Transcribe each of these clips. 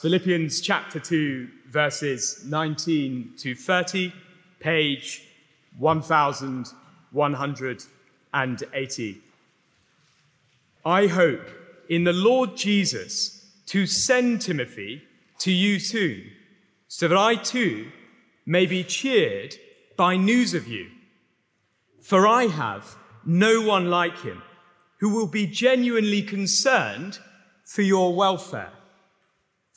Philippians chapter 2, verses 19 to 30, page 1180. I hope in the Lord Jesus to send Timothy to you soon, so that I too may be cheered by news of you. For I have no one like him who will be genuinely concerned for your welfare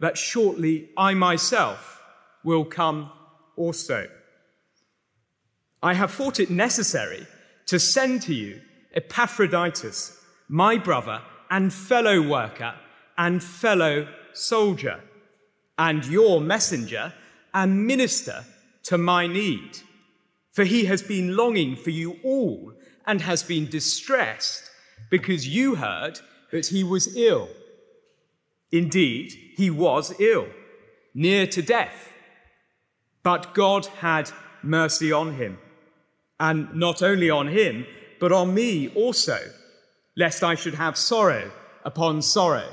that shortly I myself will come also. I have thought it necessary to send to you Epaphroditus, my brother and fellow worker and fellow soldier, and your messenger and minister to my need. For he has been longing for you all and has been distressed because you heard that he was ill. Indeed, he was ill, near to death. But God had mercy on him, and not only on him, but on me also, lest I should have sorrow upon sorrow.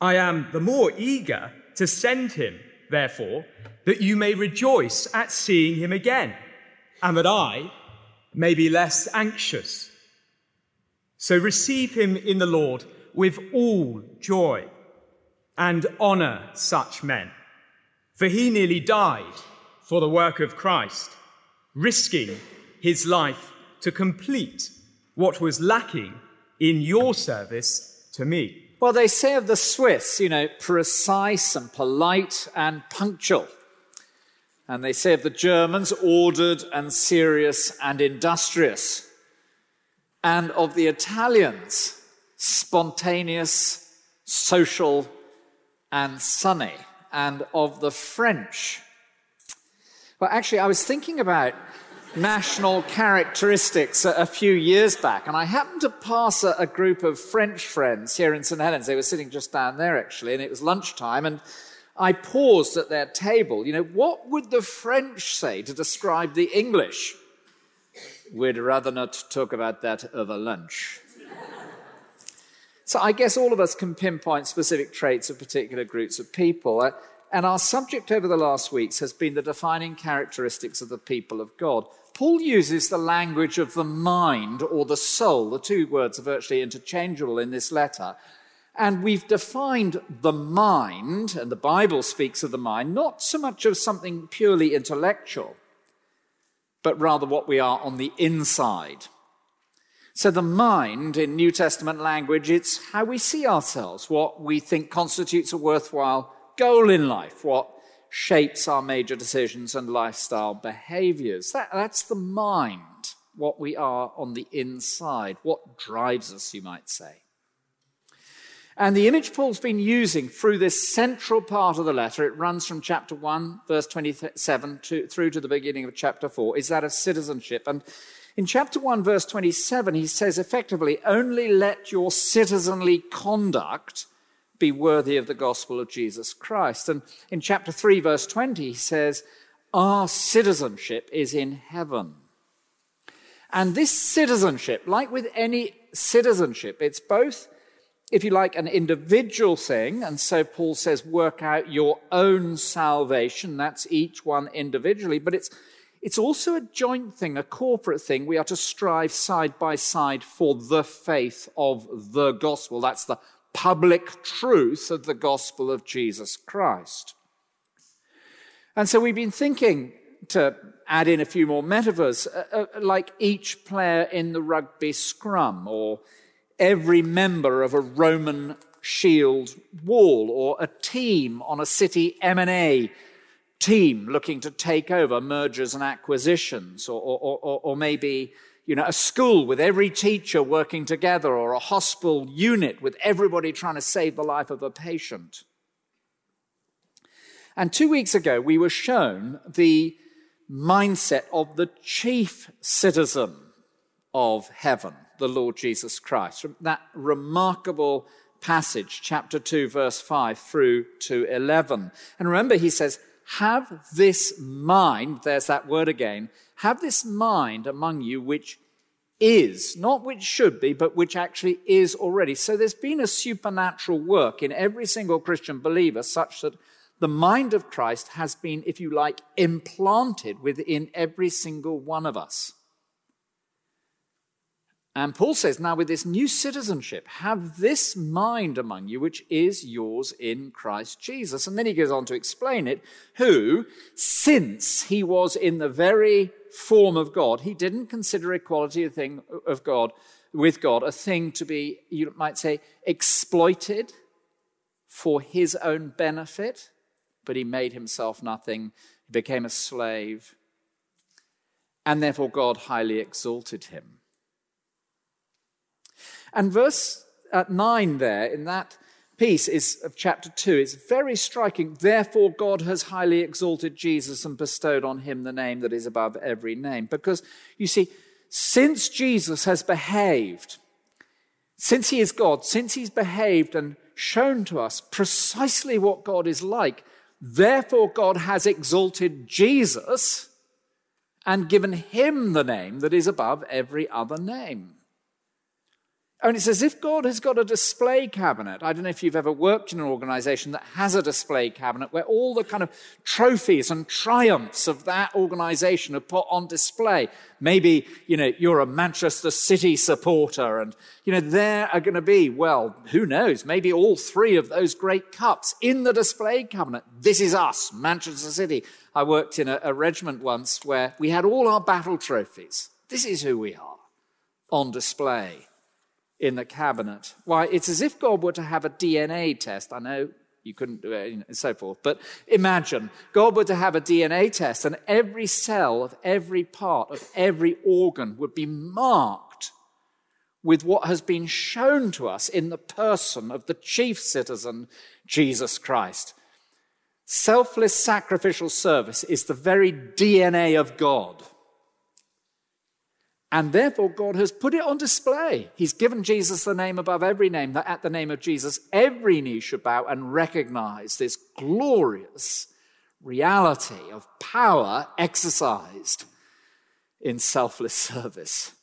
I am the more eager to send him, therefore, that you may rejoice at seeing him again, and that I may be less anxious. So receive him in the Lord with all joy and honor such men. For he nearly died for the work of Christ, risking his life to complete what was lacking in your service to me. Well, they say of the Swiss, you know, precise and polite and punctual. And they say of the Germans, ordered and serious and industrious. And of the Italians, spontaneous, social, and sunny, and of the French. Well, actually, I was thinking about national characteristics a, a, few years back, and I happened to pass a, a group of French friends here in St. Helens. They were sitting just down there, actually, and it was lunchtime, and I paused at their table. You know, what would the French say to describe the English? We'd rather not talk about that over lunch. So I guess all of us can pinpoint specific traits of particular groups of people. Uh, and our subject over the last weeks has been the defining characteristics of the people of God. Paul uses the language of the mind or the soul. The two words are virtually interchangeable in this letter. And we've defined the mind, and the Bible speaks of the mind, not so much of something purely intellectual, but rather what we are on the inside. So the mind in New Testament language, it's how we see ourselves, what we think constitutes a worthwhile goal in life, what shapes our major decisions and lifestyle behaviors. That, that's the mind, what we are on the inside, what drives us, you might say. And the image Paul's been using through this central part of the letter, it runs from chapter 1, verse 27, to, through to the beginning of chapter 4, is that of citizenship. And in chapter 1, verse 27, he says effectively, only let your citizenly conduct be worthy of the gospel of Jesus Christ. And in chapter 3, verse 20, he says, our citizenship is in heaven. And this citizenship, like with any citizenship, it's both, if you like, an individual thing. And so Paul says, work out your own salvation. That's each one individually. But it's it's also a joint thing, a corporate thing. We are to strive side by side for the faith of the gospel. That's the public truth of the gospel of Jesus Christ. And so we've been thinking to add in a few more metaphors, uh, uh, like each player in the rugby scrum, or every member of a Roman shield wall, or a team on a city M&A team looking to take over mergers and acquisitions, or, or, or, or maybe you know, a school with every teacher working together, or a hospital unit with everybody trying to save the life of a patient. And two weeks ago, we were shown the mindset of the chief citizen of heaven, the Lord Jesus Christ. From that remarkable passage, chapter 2, verse 5 through to 11. And remember, he says, Have this mind, there's that word again, have this mind among you which is, not which should be, but which actually is already. So there's been a supernatural work in every single Christian believer such that the mind of Christ has been, if you like, implanted within every single one of us. And Paul says, now with this new citizenship, have this mind among you, which is yours in Christ Jesus. And then he goes on to explain it, who, since he was in the very form of God, he didn't consider equality a thing of God with God a thing to be, you might say, exploited for his own benefit, but he made himself nothing, he became a slave, and therefore God highly exalted him. And verse uh, 9 there, in that piece is of chapter 2 is very striking. Therefore, God has highly exalted Jesus and bestowed on him the name that is above every name. Because you see, since Jesus has behaved, since he is God, since he's behaved and shown to us precisely what God is like, therefore God has exalted Jesus and given him the name that is above every other name. And it's as if God has got a display cabinet. I don't know if you've ever worked in an organization that has a display cabinet where all the kind of trophies and triumphs of that organization are put on display. Maybe, you know, you're a Manchester City supporter and, you know, there are going to be, well, who knows, maybe all three of those great cups in the display cabinet. This is us, Manchester City. I worked in a, a regiment once where we had all our battle trophies. This is who we are on display in the cabinet. Why, it's as if God were to have a DNA test. I know you couldn't do it and so forth, but imagine God were to have a DNA test and every cell of every part of every organ would be marked with what has been shown to us in the person of the chief citizen, Jesus Christ. Selfless sacrificial service is the very DNA of God. And therefore, God has put it on display. He's given Jesus the name above every name, that at the name of Jesus, every knee should bow and recognize this glorious reality of power exercised in selfless service.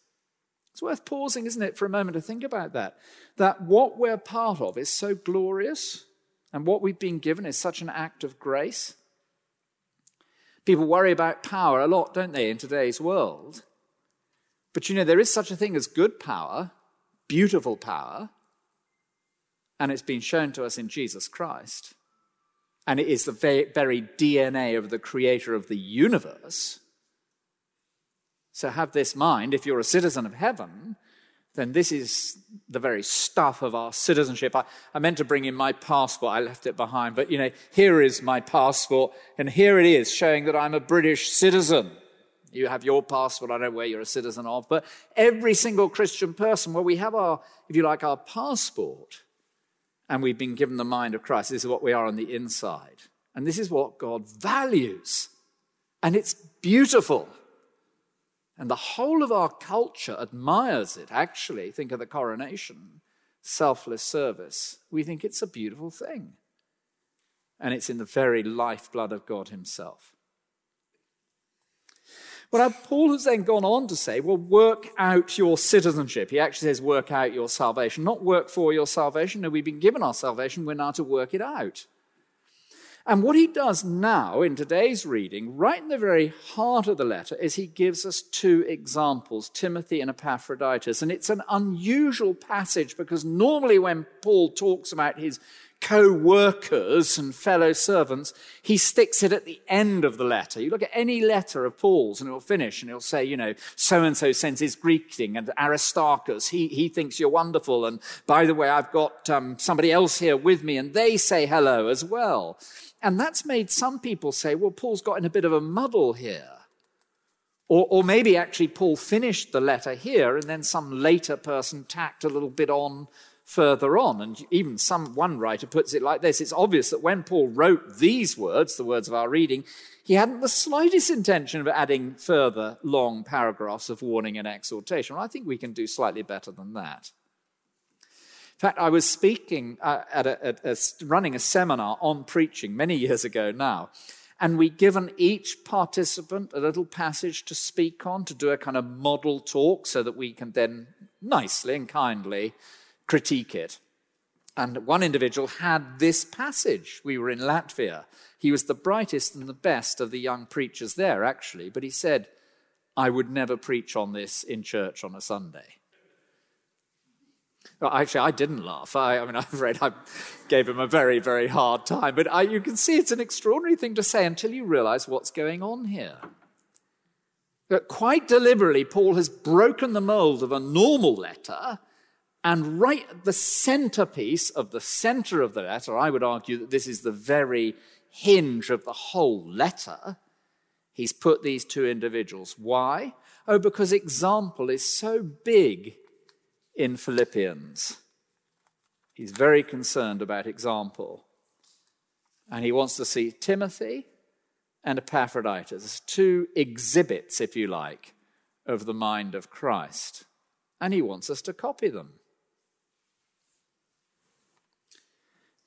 It's worth pausing, isn't it, for a moment to think about that. That what we're part of is so glorious, and what we've been given is such an act of grace. People worry about power a lot, don't they, in today's world? But you know, there is such a thing as good power, beautiful power, and it's been shown to us in Jesus Christ. And it is the very DNA of the creator of the universe. So have this mind if you're a citizen of heaven, then this is the very stuff of our citizenship. I, I, meant to bring in my passport. I left it behind. But, you know, here is my passport, and here it is showing that I'm a British citizen. You have your passport, I don't know where you're a citizen of, but every single Christian person, well, we have our, if you like, our passport, and we've been given the mind of Christ. This is what we are on the inside. And this is what God values. And it's beautiful. And the whole of our culture admires it, actually. Think of the coronation, selfless service. We think it's a beautiful thing. And it's in the very lifeblood of God Himself. But Paul has then gone on to say, well, work out your citizenship. He actually says, work out your salvation, not work for your salvation. No, we've been given our salvation, we're now to work it out. And what he does now in today's reading, right in the very heart of the letter, is he gives us two examples Timothy and Epaphroditus. And it's an unusual passage because normally when Paul talks about his co workers and fellow servants, he sticks it at the end of the letter. You look at any letter of Paul's and it'll finish and it'll say, you know, so and so sends his greeting and Aristarchus, he, he thinks you're wonderful. And by the way, I've got um, somebody else here with me and they say hello as well. And that's made some people say, well, Paul's got in a bit of a muddle here. Or, or maybe actually Paul finished the letter here and then some later person tacked a little bit on further on. And even some one writer puts it like this It's obvious that when Paul wrote these words, the words of our reading, he hadn't the slightest intention of adding further long paragraphs of warning and exhortation. Well, I think we can do slightly better than that. In fact, I was speaking uh, at, a, at a, running a seminar on preaching many years ago now, and we'd given each participant a little passage to speak on, to do a kind of model talk so that we can then nicely and kindly critique it. And one individual had this passage. We were in Latvia. He was the brightest and the best of the young preachers there, actually, but he said, I would never preach on this in church on a Sunday. Well, actually, I didn't laugh. I, I mean, I'm afraid I gave him a very, very hard time. But I, you can see it's an extraordinary thing to say until you realize what's going on here. But quite deliberately, Paul has broken the mold of a normal letter and right at the centerpiece of the center of the letter, I would argue that this is the very hinge of the whole letter. He's put these two individuals. Why? Oh, because example is so big in Philippians. He's very concerned about example. And he wants to see Timothy and Epaphroditus, two exhibits, if you like, of the mind of Christ. And he wants us to copy them.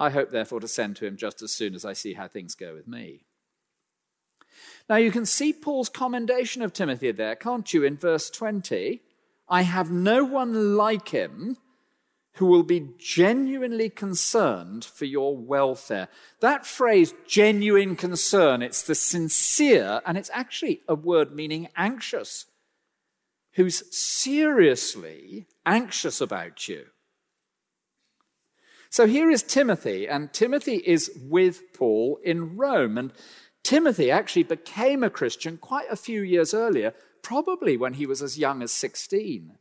I hope, therefore, to send to him just as soon as I see how things go with me. Now, you can see Paul's commendation of Timothy there, can't you, in verse 20? I have no one like him who will be genuinely concerned for your welfare. That phrase, genuine concern, it's the sincere, and it's actually a word meaning anxious, who's seriously anxious about you. So here is Timothy, and Timothy is with Paul in Rome. And Timothy actually became a Christian quite a few years earlier, probably when he was as young as 16,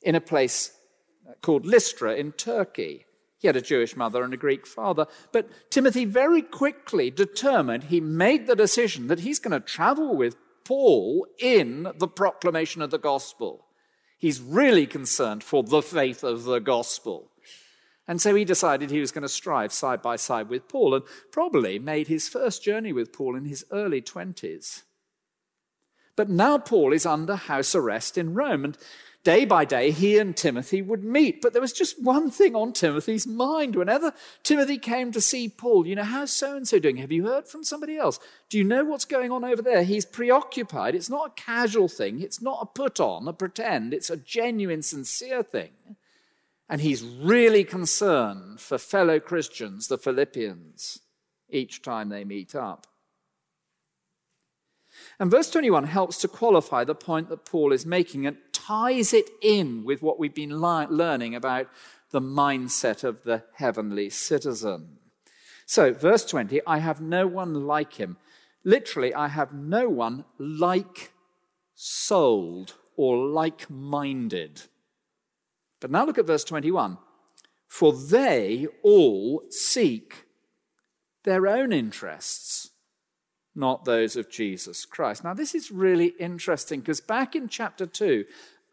in a place called Lystra in Turkey. He had a Jewish mother and a Greek father. But Timothy very quickly determined, he made the decision that he's going to travel with Paul in the proclamation of the gospel. He's really concerned for the faith of the gospel. And so he decided he was going to strive side by side with Paul and probably made his first journey with Paul in his early 20s. But now Paul is under house arrest in Rome, and day by day he and Timothy would meet. But there was just one thing on Timothy's mind. Whenever Timothy came to see Paul, you know, how's so and so doing? Have you heard from somebody else? Do you know what's going on over there? He's preoccupied. It's not a casual thing, it's not a put on, a pretend, it's a genuine, sincere thing. And he's really concerned for fellow Christians, the Philippians, each time they meet up. And verse 21 helps to qualify the point that Paul is making and ties it in with what we've been learning about the mindset of the heavenly citizen. So, verse 20, I have no one like him. Literally, I have no one like souled or like minded. But now look at verse 21. For they all seek their own interests, not those of Jesus Christ. Now, this is really interesting because back in chapter 2,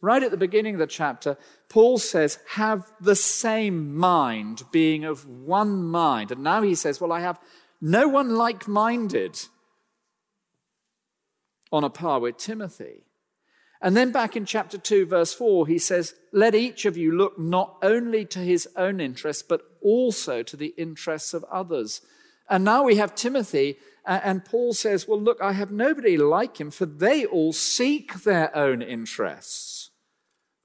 right at the beginning of the chapter, Paul says, Have the same mind, being of one mind. And now he says, Well, I have no one like minded on a par with Timothy. And then back in chapter 2, verse 4, he says, Let each of you look not only to his own interests, but also to the interests of others. And now we have Timothy, and Paul says, Well, look, I have nobody like him, for they all seek their own interests,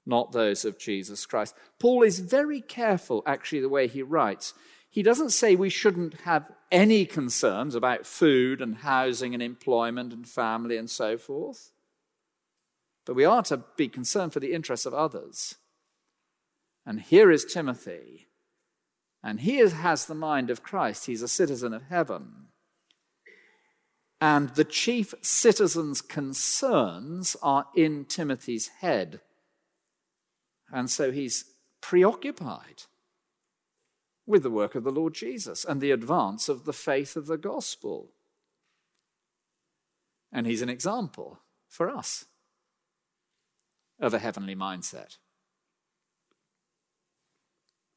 not those of Jesus Christ. Paul is very careful, actually, the way he writes. He doesn't say we shouldn't have any concerns about food and housing and employment and family and so forth. But we are to be concerned for the interests of others. And here is Timothy, And he has the mind of Christ. He's a citizen of heaven. And the chief citizen's concerns are in Timothy's head. And so he's preoccupied with the work of the Lord Jesus and the advance of the faith of the gospel. And he's an example for us of a heavenly mindset.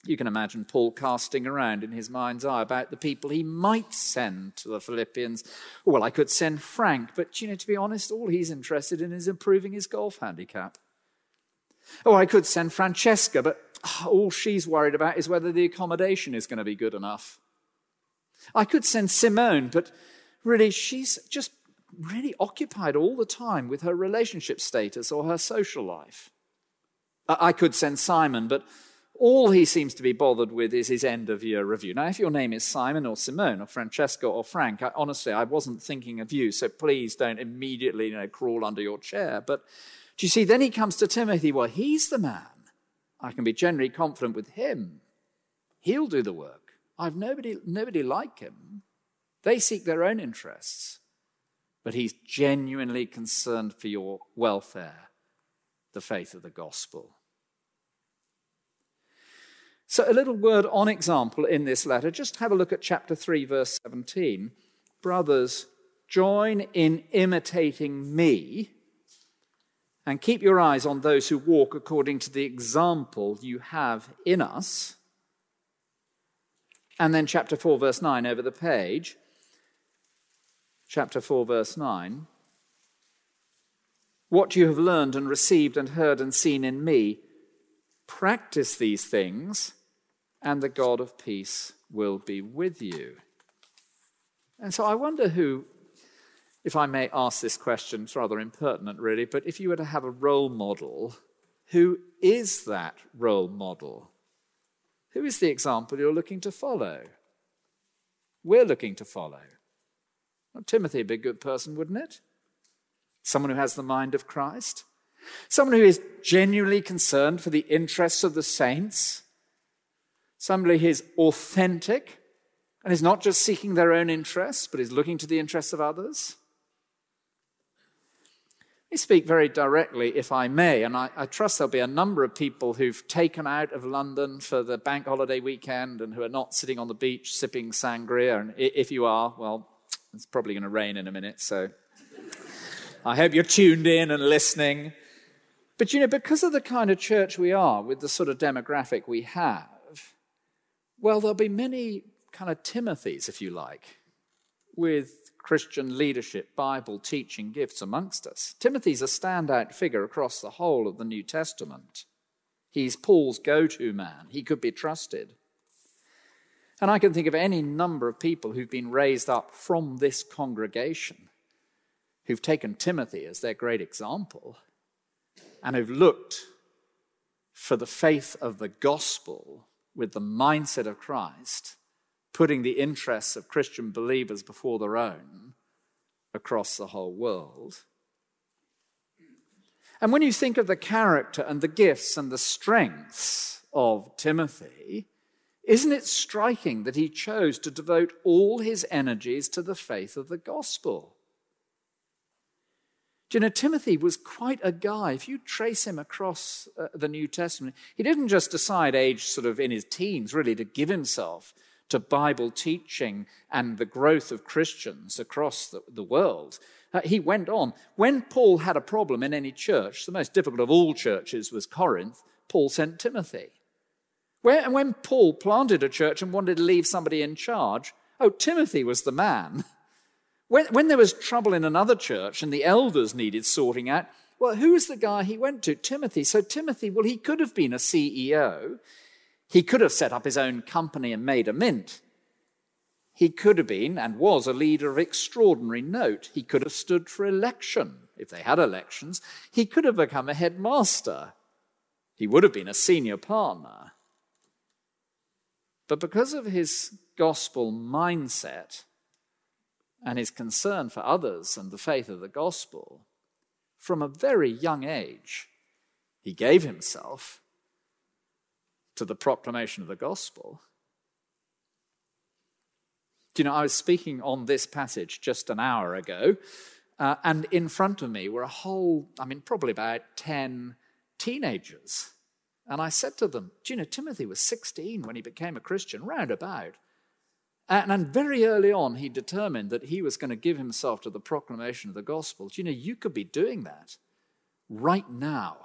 You can imagine Paul casting around in his mind's eye about the people he might send to the Philippians. Well, I could send Frank, but you know, to be honest, all he's interested in is improving his golf handicap. Oh, I could send Francesca, but ah, all she's worried about is whether the accommodation is going to be good enough. I could send Simone, but really, she's just really occupied all the time with her relationship status or her social life. I could send Simon, but all he seems to be bothered with is his end of year review. Now, if your name is Simon or Simone or Francesca or Frank, I, honestly, I wasn't thinking of you, so please don't immediately you know, crawl under your chair. But do you see, then he comes to Timothy. Well, he's the man. I can be generally confident with him. He'll do the work. I've nobody, nobody like him. They seek their own interests but he's genuinely concerned for your welfare, the faith of the gospel. So, a little word on example in this letter. Just have a look at chapter 3, verse 17. Brothers, join in imitating me and keep your eyes on those who walk according to the example you have in us. And then, chapter 4, verse 9 over the page chapter 4, verse 9. What you have learned and received and heard and seen in me, practice these things, and the God of peace will be with you. And so I wonder who, if I may ask this question, it's rather impertinent really, but if you were to have a role model, who is that role model? Who is the example you're looking to follow? We're looking to follow. Well, Timothy would be a good person, wouldn't it? Someone who has the mind of Christ. Someone who is genuinely concerned for the interests of the saints. Somebody who is authentic and is not just seeking their own interests, but is looking to the interests of others. Let me speak very directly, if I may, and I, I, trust there'll be a number of people who've taken out of London for the bank holiday weekend and who are not sitting on the beach sipping sangria. And if you are, well, it's probably going to rain in a minute, so I hope you're tuned in and listening. But you know, because of the kind of church we are, with the sort of demographic we have, well, there'll be many kind of Timothys, if you like, with Christian leadership, Bible teaching gifts amongst us. Timothy's a standout figure across the whole of the New Testament. He's Paul's go to man, he could be trusted. And I can think of any number of people who've been raised up from this congregation who've taken Timothy as their great example and who've looked for the faith of the gospel with the mindset of Christ, putting the interests of Christian believers before their own across the whole world. And when you think of the character and the gifts and the strengths of Timothy, isn't it striking that he chose to devote all his energies to the faith of the gospel? Do you know, Timothy was quite a guy. If you trace him across uh, the New Testament, he didn't just decide, age sort of in his teens, really, to give himself to Bible teaching and the growth of Christians across the, the world. Uh, he went on. When Paul had a problem in any church, the most difficult of all churches was Corinth, Paul sent Timothy. And when Paul planted a church and wanted to leave somebody in charge, oh, Timothy was the man. When, when there was trouble in another church and the elders needed sorting out, well, who was the guy he went to? Timothy. So, Timothy, well, he could have been a CEO. He could have set up his own company and made a mint. He could have been and was a leader of extraordinary note. He could have stood for election if they had elections. He could have become a headmaster. He would have been a senior partner. But because of his gospel mindset and his concern for others and the faith of the gospel, from a very young age, he gave himself to the proclamation of the gospel. Do you know, I was speaking on this passage just an hour ago, uh, and in front of me were a whole, I mean, probably about 10 teenagers. And I said to them, Do you know, Timothy was 16 when he became a Christian, roundabout. And, and very early on, he determined that he was going to give himself to the proclamation of the gospel. Do you know, you could be doing that right now.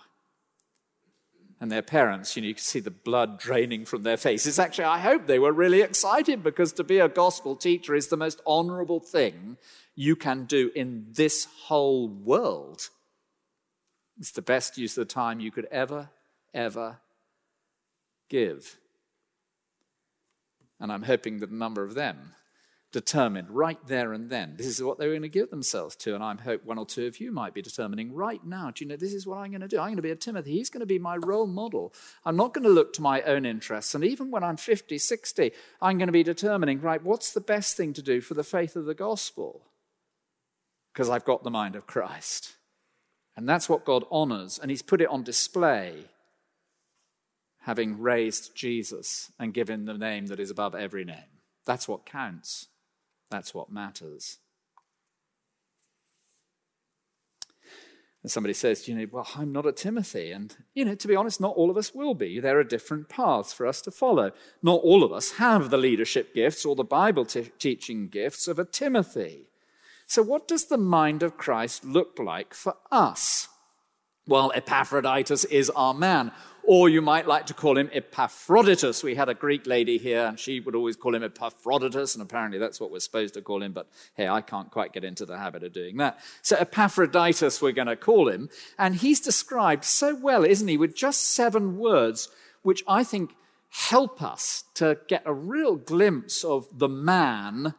And their parents, you know, you can see the blood draining from their faces. Actually, I hope they were really excited because to be a gospel teacher is the most honorable thing you can do in this whole world. It's the best use of the time you could ever, ever give. And I'm hoping that a number of them determined right there and then this is what they're going to give themselves to. And I hope one or two of you might be determining right now, do you know, this is what I'm going to do. I'm going to be a Timothy. He's going to be my role model. I'm not going to look to my own interests. And even when I'm 50, 60, I'm going to be determining, right, what's the best thing to do for the faith of the gospel? Because I've got the mind of Christ. And that's what God honors. And He's put it on display having raised Jesus and given the name that is above every name. That's what counts. That's what matters. And somebody says, you know, well, I'm not a Timothy. And, you know, to be honest, not all of us will be. There are different paths for us to follow. Not all of us have the leadership gifts or the Bible teaching gifts of a Timothy. So, what does the mind of Christ look like for us? Well, Epaphroditus is our man or you might like to call him Epaphroditus. We had a Greek lady here, and she would always call him Epaphroditus, and apparently that's what we're supposed to call him, but hey, I can't quite get into the habit of doing that. So Epaphroditus, we're going to call him, and he's described so well, isn't he, with just seven words, which I think help us to get a real glimpse of the man,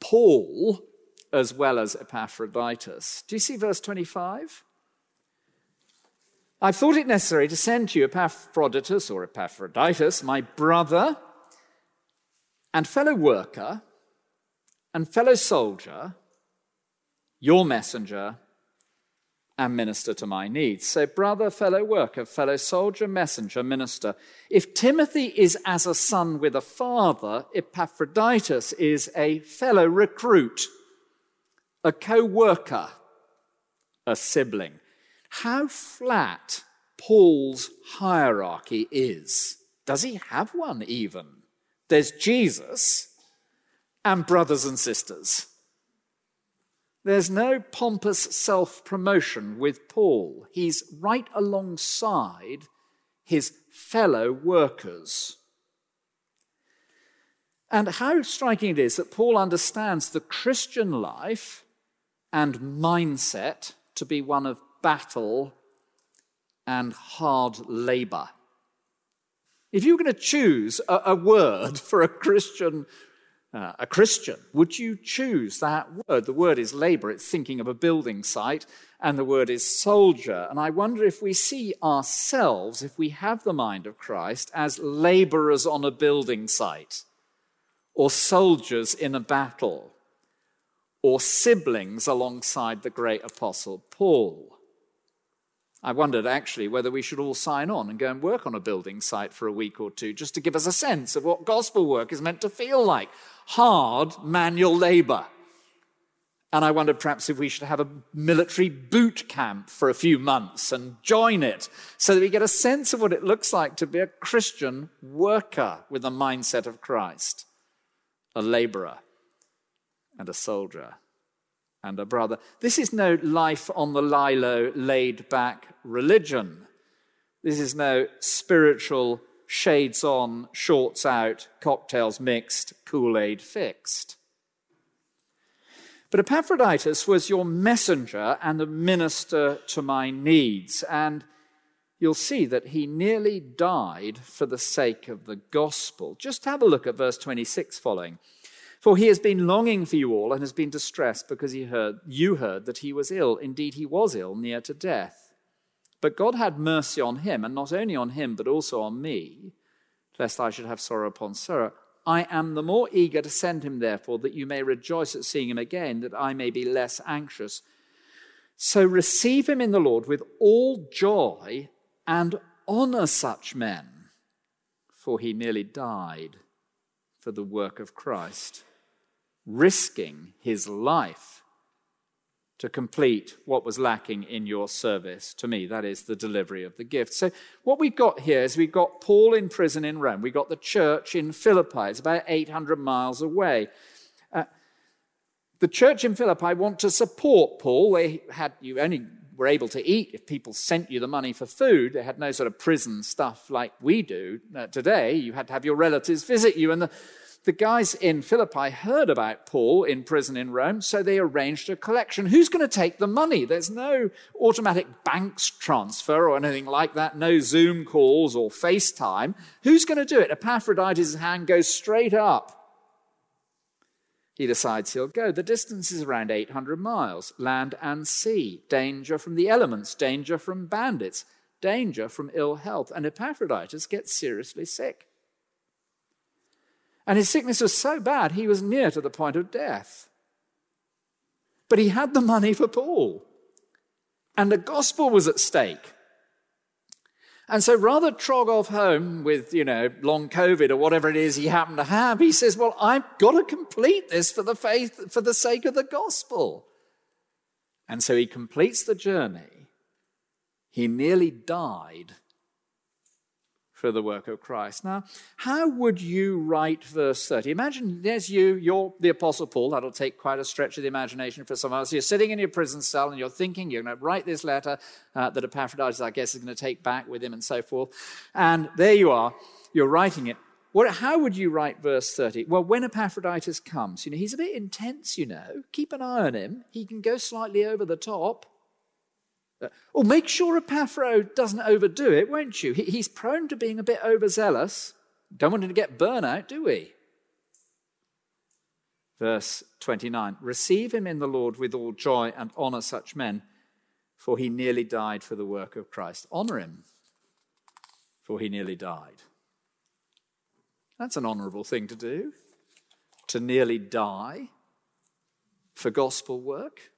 Paul, as well as Epaphroditus. Do you see verse 25? I've thought it necessary to send to you Epaphroditus or Epaphroditus, my brother and fellow worker and fellow soldier, your messenger and minister to my needs. So, brother, fellow worker, fellow soldier, messenger, minister. If Timothy is as a son with a father, Epaphroditus is a fellow recruit, a co worker, a sibling how flat Paul's hierarchy is. Does he have one even? There's Jesus and brothers and sisters. There's no pompous self promotion with Paul. He's right alongside his fellow workers. And how striking it is that Paul understands the Christian life and mindset to be one of battle and hard labor. If you were going to choose a, a word for a Christian, uh, a Christian, would you choose that word? The word is labor. It's thinking of a building site, and the word is soldier. And I wonder if we see ourselves, if we have the mind of Christ, as laborers on a building site, or soldiers in a battle, or siblings alongside the great apostle Paul. I wondered actually whether we should all sign on and go and work on a building site for a week or two just to give us a sense of what gospel work is meant to feel like hard manual labor. And I wondered perhaps if we should have a military boot camp for a few months and join it so that we get a sense of what it looks like to be a Christian worker with the mindset of Christ, a laborer and a soldier and a brother. This is no life on the lilo, laid back religion. This is no spiritual shades on, shorts out, cocktails mixed, Kool Aid fixed. But Epaphroditus was your messenger and the minister to my needs. And you'll see that he nearly died for the sake of the gospel. Just have a look at verse 26 following. For he has been longing for you all and has been distressed because he heard, you heard that he was ill. Indeed, he was ill, near to death. But God had mercy on him, and not only on him, but also on me, lest I should have sorrow upon sorrow. I am the more eager to send him, therefore, that you may rejoice at seeing him again, that I may be less anxious. So receive him in the Lord with all joy and honor such men, for he nearly died for the work of Christ risking his life to complete what was lacking in your service to me. That is the delivery of the gift. So, what we've got here is we've got Paul in prison in Rome. We've got the church in Philippi. It's about 800 miles away. Uh, the church in Philippi want to support Paul. They had, you only were able to eat if people sent you the money for food. They had no sort of prison stuff like we do uh, today. You had to have your relatives visit you. And the, the guys in Philippi heard about Paul in prison in Rome, so they arranged a collection. Who's going to take the money? There's no automatic banks transfer or anything like that, no Zoom calls or FaceTime. Who's going to do it? Epaphroditus' hand goes straight up. He decides he'll go. The distance is around 800 miles, land and sea, danger from the elements, danger from bandits, danger from ill health. And Epaphroditus gets seriously sick. And his sickness was so bad, he was near to the point of death. But he had the money for Paul, and the gospel was at stake. And so rather trog off home with, you know, long COVID or whatever it is he happened to have, he says, Well, I've got to complete this for the faith, for the sake of the gospel. And so he completes the journey. He nearly died for the work of Christ. Now, how would you write verse 30? Imagine there's you, you're the Apostle Paul. That'll take quite a stretch of the imagination for some of us. You're sitting in your prison cell and you're thinking you're going to write this letter uh, that Epaphroditus, I guess, is going to take back with him and so forth. And there you are, you're writing it. What, how would you write verse 30? Well, when Epaphroditus comes, you know, he's a bit intense, you know. Keep an eye on him. He can go slightly over the top. Oh, make sure Epaphro doesn't overdo it, won't you? He, he's prone to being a bit overzealous. Don't want him to get burnout, do we? Verse 29 Receive him in the Lord with all joy and honor such men, for he nearly died for the work of Christ. Honor him, for he nearly died. That's an honorable thing to do, to nearly die for gospel work.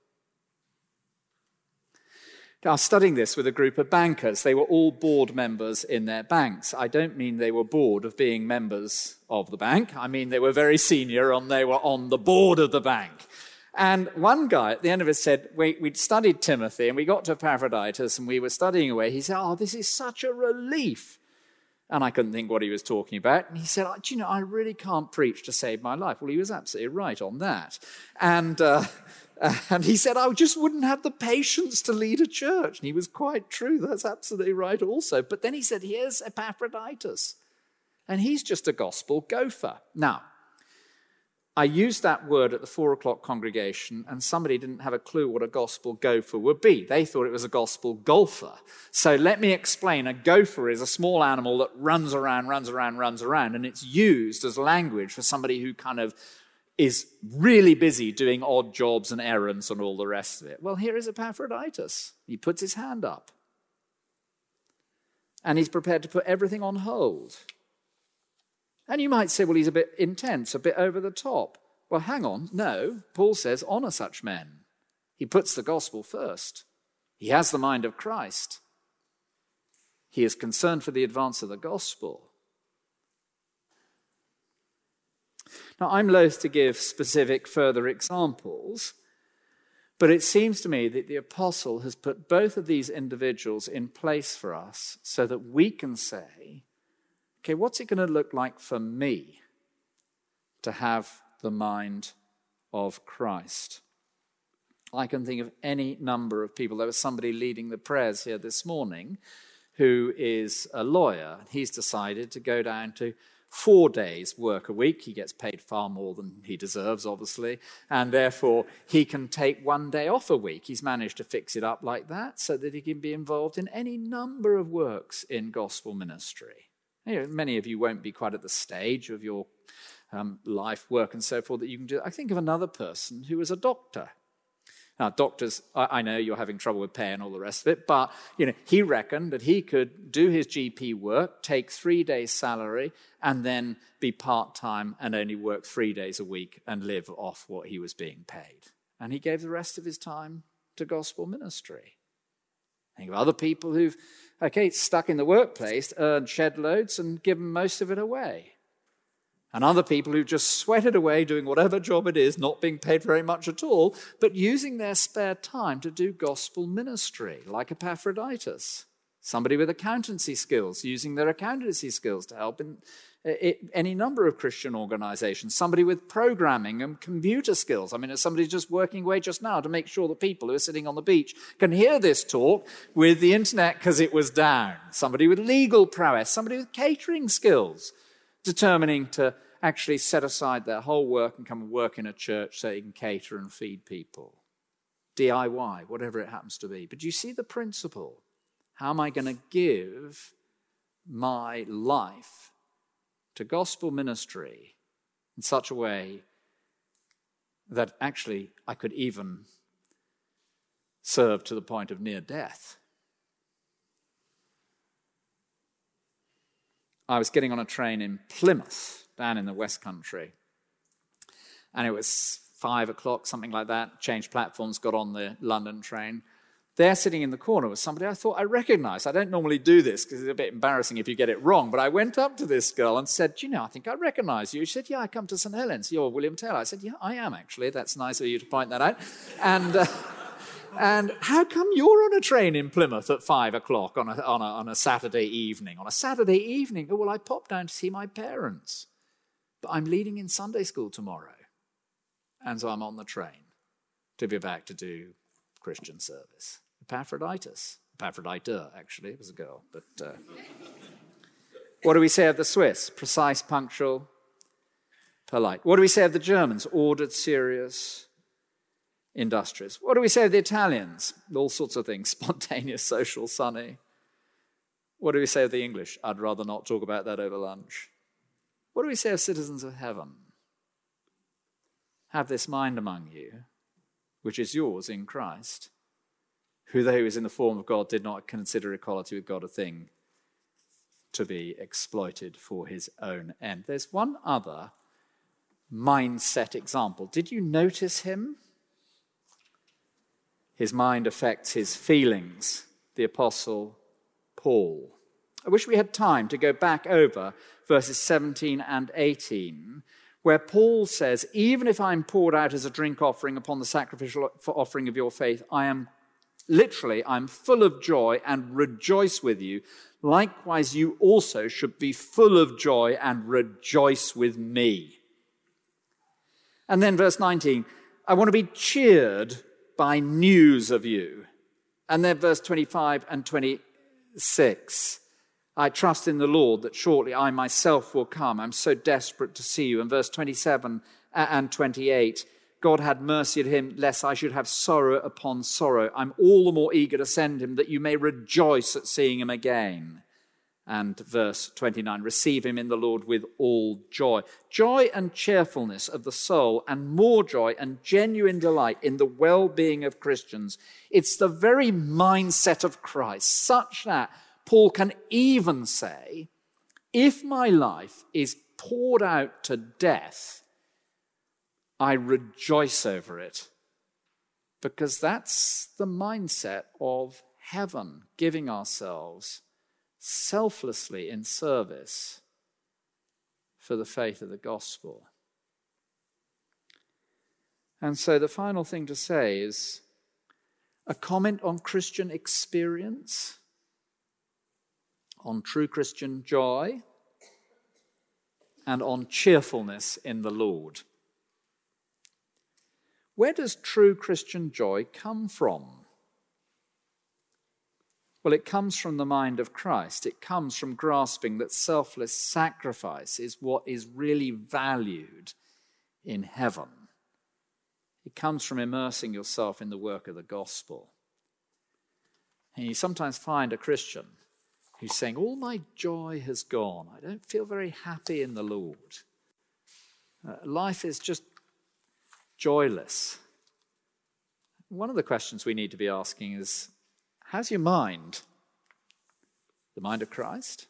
I was studying this with a group of bankers. They were all board members in their banks. I don't mean they were bored of being members of the bank. I mean they were very senior and they were on the board of the bank. And one guy at the end of it said, we, would studied Timothy and we got to Epaphroditus and we were studying away. He said, Oh, this is such a relief. And I couldn't think what he was talking about. And he said, oh, Do you know, I really can't preach to save my life. Well, he was absolutely right on that. And. Uh, and he said, I just wouldn't have the patience to lead a church. And he was quite true. That's absolutely right, also. But then he said, Here's Epaphroditus. And he's just a gospel gopher. Now, I used that word at the four o'clock congregation, and somebody didn't have a clue what a gospel gopher would be. They thought it was a gospel golfer. So let me explain. A gopher is a small animal that runs around, runs around, runs around, and it's used as language for somebody who kind of is really busy doing odd jobs and errands and all the rest of it. Well, here is Epaphroditus. He puts his hand up. And he's prepared to put everything on hold. And you might say, well, he's a bit intense, a bit over the top. Well, hang on. No, Paul says, honor such men. He puts the gospel first. He has the mind of Christ. He is concerned for the advance of the gospel. Now, I'm loath to give specific further examples, but it seems to me that the apostle has put both of these individuals in place for us so that we can say, okay, what's it going to look like for me to have the mind of Christ? I can think of any number of people. There was somebody leading the prayers here this morning who is a lawyer. He's decided to go down to four days work a week. He gets paid far more than he deserves, obviously, and therefore he can take one day off a week. He's managed to fix it up like that so that he can be involved in any number of works in gospel ministry. You know, many of you won't be quite at the stage of your um, life, work, and so forth that you can do. I think of another person who was a doctor now, doctors, I know you're having trouble with pay and all the rest of it, but you know, he reckoned that he could do his GP work, take three days' salary, and then be part time and only work three days a week and live off what he was being paid. And he gave the rest of his time to gospel ministry. Think of other people who've, okay, stuck in the workplace, earned shed loads and given most of it away. And other people who just sweated away doing whatever job it is, not being paid very much at all, but using their spare time to do gospel ministry, like Epaphroditus. Somebody with accountancy skills, using their accountancy skills to help in any number of Christian organizations. Somebody with programming and computer skills. I mean, somebody just working away just now to make sure that people who are sitting on the beach can hear this talk with the internet because it was down. Somebody with legal prowess, somebody with catering skills, determining to actually set aside their whole work and come and work in a church so they can cater and feed people. DIY, whatever it happens to be. But you see the principle. How am I going to give my life to gospel ministry in such a way that actually I could even serve to the point of near death? I was getting on a train in Plymouth down in the West Country. And it was five o'clock, something like that. Changed platforms, got on the London train. There, sitting in the corner, was somebody I thought I recognized. I don't normally do this because it's a bit embarrassing if you get it wrong. But I went up to this girl and said, you know, I think I recognize you. She said, Yeah, I come to St. Helen's. You're William Taylor. I said, Yeah, I am actually. That's nice of you to point that out. And. Uh, and how come you're on a train in Plymouth at five o'clock on a, on, a, on a Saturday evening? On a Saturday evening? Oh, well, I popped down to see my parents. But I'm leading in Sunday school tomorrow. And so I'm on the train to be back to do Christian service. Epaphroditus. Epaphroditus, actually, it was a girl. But uh, what do we say of the Swiss? Precise, punctual, polite. What do we say of the Germans? Ordered, serious, industrious. What do we say of the Italians? All sorts of things. Spontaneous, social, sunny. What do we say of the English? I'd rather not talk about that over lunch. What do we say of citizens of heaven? Have this mind among you, which is yours in Christ, who, though he was in the form of God, did not consider equality with God a thing to be exploited for his own end. There's one other mindset example. Did you notice him? His mind affects his feelings, the Apostle Paul. I wish we had time to go back over verses 17 and 18, where Paul says, Even if I'm poured out as a drink offering upon the sacrificial offering of your faith, I am literally, I'm full of joy and rejoice with you. Likewise, you also should be full of joy and rejoice with me. And then verse 19, I want to be cheered by news of you. And then verse 25 and 26. I trust in the Lord that shortly I myself will come. I'm so desperate to see you. In verse 27 and 28 God had mercy on him, lest I should have sorrow upon sorrow. I'm all the more eager to send him that you may rejoice at seeing him again. And verse 29 receive him in the Lord with all joy. Joy and cheerfulness of the soul, and more joy and genuine delight in the well being of Christians. It's the very mindset of Christ, such that Paul can even say, if my life is poured out to death, I rejoice over it. Because that's the mindset of heaven, giving ourselves selflessly in service for the faith of the gospel. And so the final thing to say is a comment on Christian experience on true Christian joy, and on cheerfulness in the Lord. Where does true Christian joy come from? Well, it comes from the mind of Christ. It comes from grasping that selfless sacrifice is what is really valued in heaven. It comes from immersing yourself in the work of the gospel. And you sometimes find a Christian saying, All my joy has gone. I don't feel very happy in the Lord. Uh, life is just joyless. One of the questions we need to be asking is How's your mind? The mind of Christ?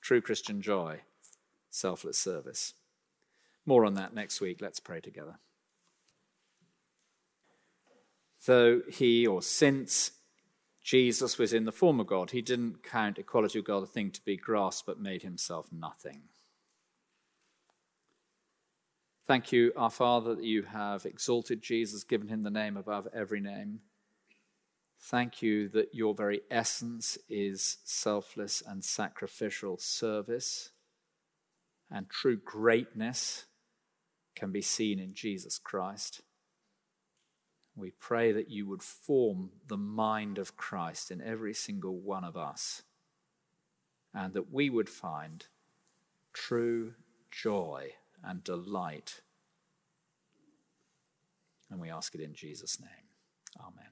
True Christian joy, selfless service. More on that next week. Let's pray together. Though he or since Jesus was in the form of God. He didn't count equality with God a thing to be grasped, but made himself nothing. Thank you, our Father, that you have exalted Jesus, given him the name above every name. Thank you that your very essence is selfless and sacrificial service, and true greatness can be seen in Jesus Christ. We pray that you would form the mind of Christ in every single one of us, and that we would find true joy and delight. And we ask it in Jesus' name. Amen.